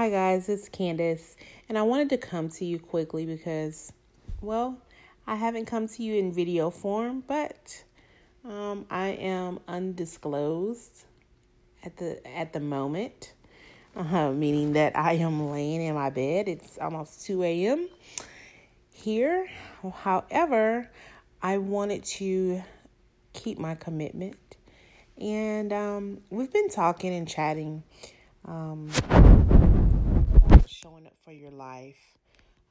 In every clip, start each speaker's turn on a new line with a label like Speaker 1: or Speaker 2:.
Speaker 1: Hi, guys, it's Candace, and I wanted to come to you quickly because, well, I haven't come to you in video form, but um, I am undisclosed at the at the moment, uh, meaning that I am laying in my bed. It's almost two a.m. here. However, I wanted to keep my commitment, and um, we've been talking and chatting. Um, for your life.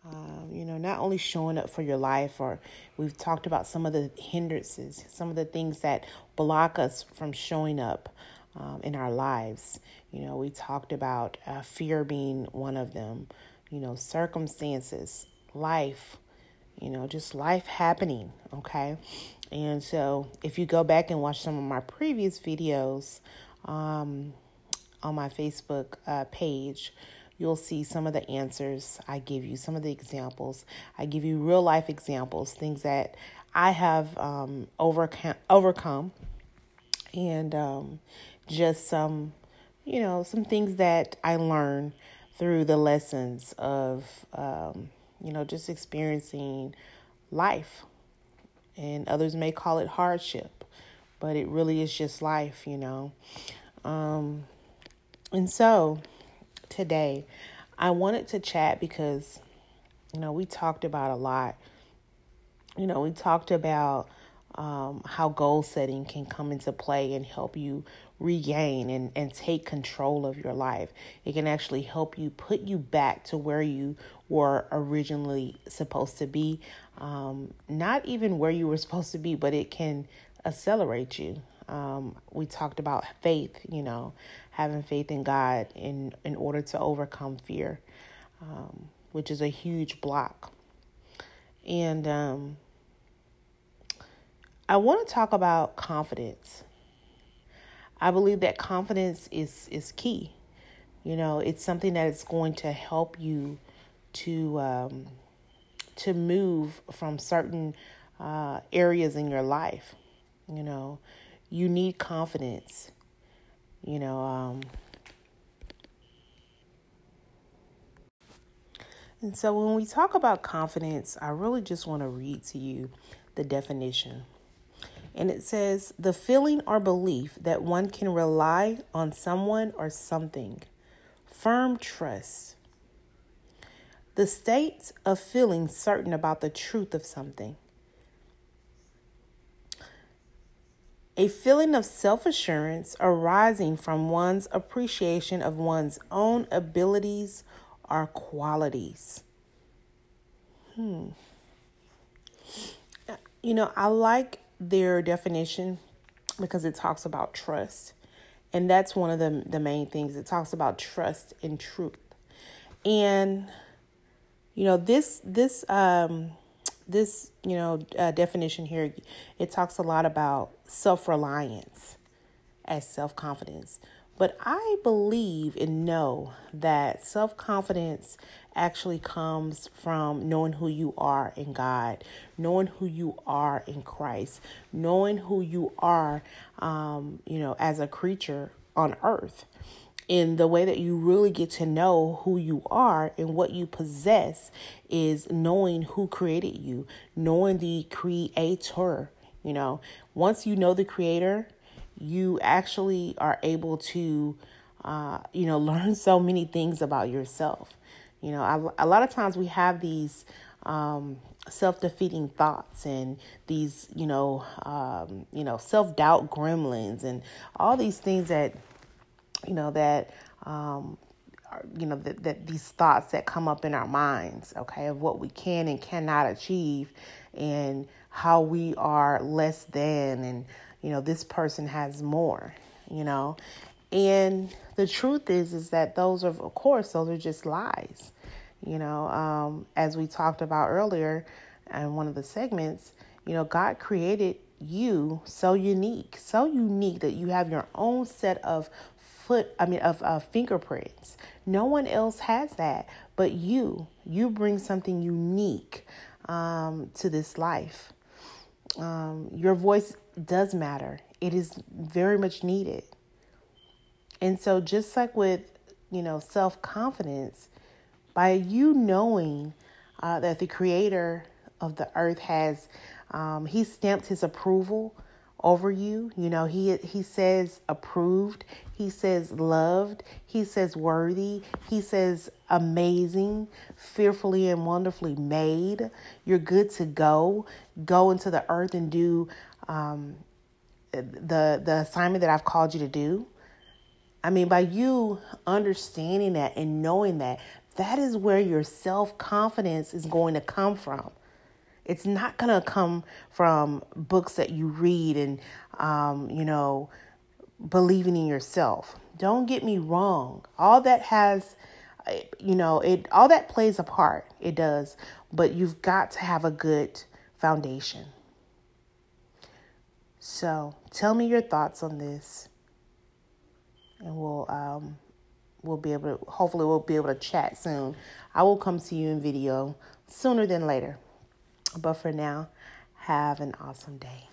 Speaker 1: Um, you know, not only showing up for your life, or we've talked about some of the hindrances, some of the things that block us from showing up um, in our lives. You know, we talked about uh, fear being one of them, you know, circumstances, life, you know, just life happening, okay? And so if you go back and watch some of my previous videos um, on my Facebook uh, page, you'll see some of the answers I give you, some of the examples. I give you real life examples, things that I have um, overcome, overcome, and um, just some, you know, some things that I learned through the lessons of, um, you know, just experiencing life. And others may call it hardship, but it really is just life, you know. Um, and so, today. I wanted to chat because, you know, we talked about a lot. You know, we talked about um, how goal setting can come into play and help you regain and, and take control of your life. It can actually help you put you back to where you were originally supposed to be. Um, not even where you were supposed to be, but it can accelerate you. Um, we talked about faith, you know, having faith in God in, in order to overcome fear, um, which is a huge block. And um, I want to talk about confidence. I believe that confidence is, is key. You know, it's something that is going to help you to um, to move from certain uh, areas in your life. You know, you need confidence you know, um, and so when we talk about confidence, I really just want to read to you the definition. And it says the feeling or belief that one can rely on someone or something, firm trust, the state of feeling certain about the truth of something a feeling of self assurance arising from one's appreciation of one's own abilities or qualities. Hmm. You know, I like their definition because it talks about trust. And that's one of the, the main things. It talks about trust and truth. And, you know, this, this, um, this you know uh, definition here it talks a lot about self-reliance as self-confidence. But i believe and know that self-confidence actually comes from knowing who you are in god knowing who you are in christ knowing who you are um, you know as a creature on earth in the way that you really get to know who you are and what you possess is knowing who created you, knowing the creator. You know, once you know the creator, you actually are able to, uh, you know, learn so many things about yourself. You know, I, a lot of times we have these um, self-defeating thoughts and these, you know, um, you know, self-doubt gremlins and all these things that you know, that, um, you know, that, that these thoughts that come up in our minds, okay, of what we can and cannot achieve and how we are less than and, you know, this person has more, you know. And the truth is, is that those are, of course, those are just lies. You know, um, as we talked about earlier in one of the segments, you know, God created you so unique, so unique that you have your own set of foot, I mean, of, of fingerprints. No one else has that but you. You bring something unique um, to this life. Um, your voice does matter, it is very much needed. And so, just like with you know, self confidence by you knowing uh, that the creator of the earth has, um, he stamped his approval over you. You know, he he says approved, he says loved, he says worthy, he says amazing, fearfully and wonderfully made. You're good to go. Go into the earth and do um, the the assignment that I've called you to do. I mean, by you understanding that and knowing that, that is where your self confidence is going to come from. It's not going to come from books that you read and, um, you know, believing in yourself. Don't get me wrong. All that has, you know, it all that plays a part. It does, but you've got to have a good foundation. So, tell me your thoughts on this, and we'll um, we'll be able to. Hopefully, we'll be able to chat soon. I will come to you in video sooner than later. But for now, have an awesome day.